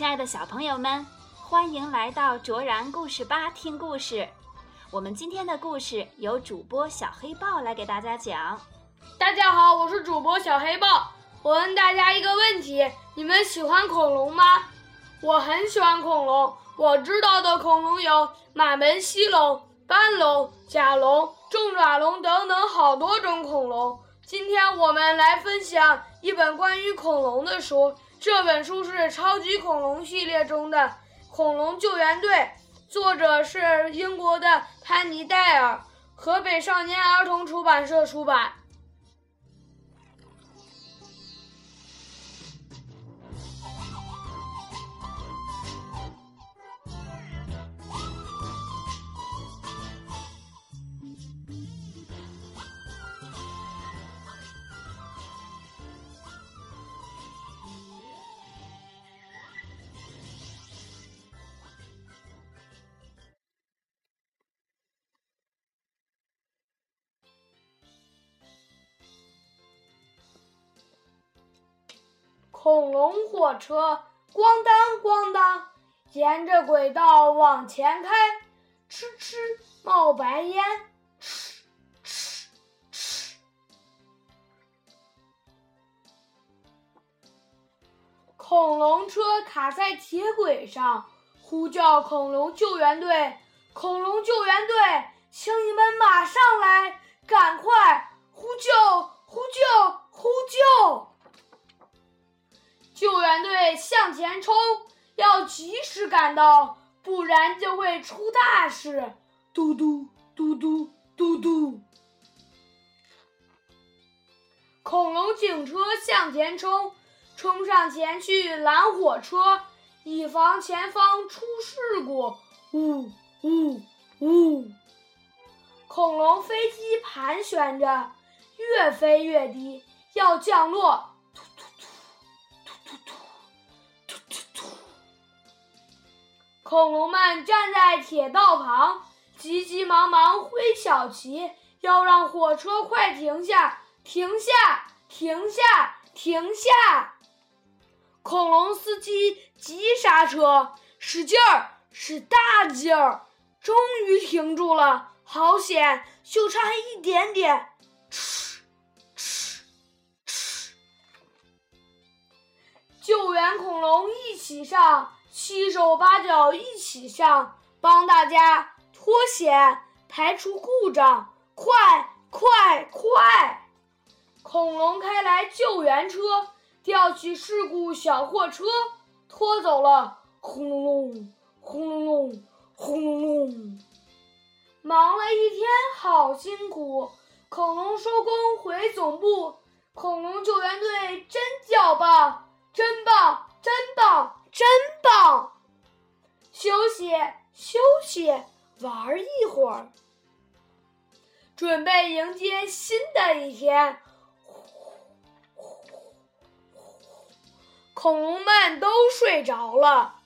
亲爱的小朋友们，欢迎来到卓然故事吧听故事。我们今天的故事由主播小黑豹来给大家讲。大家好，我是主播小黑豹。我问大家一个问题：你们喜欢恐龙吗？我很喜欢恐龙。我知道的恐龙有马门溪龙、斑龙、甲龙、重爪龙等等好多种恐龙。今天我们来分享一本关于恐龙的书。这本书是《超级恐龙》系列中的《恐龙救援队》，作者是英国的潘尼戴尔，河北少年儿童出版社出版。恐龙火车咣当咣当，沿着轨道往前开，哧哧冒白烟，哧哧哧。恐龙车卡在铁轨上，呼叫恐龙救援队！恐龙救援队，请向前冲，要及时赶到，不然就会出大事！嘟嘟嘟嘟嘟嘟。恐龙警车向前冲，冲上前去拦火车，以防前方出事故！呜呜呜！恐龙飞机盘旋着，越飞越低，要降落！恐龙们站在铁道旁，急急忙忙挥小旗，要让火车快停下！停下！停下！停下！恐龙司机急刹车，使劲儿，使大劲儿，终于停住了。好险，就差一点点！哧哧哧！救援恐龙一起上。七手八脚一起上，帮大家脱险，排除故障，快快快！恐龙开来救援车，吊起事故小货车，拖走了。轰隆隆，轰隆隆，轰隆隆。忙了一天，好辛苦。恐龙收工回总部，恐龙救援队真叫棒，真棒，真棒。真棒！休息休息，玩一会儿，准备迎接新的一天。恐龙们都睡着了，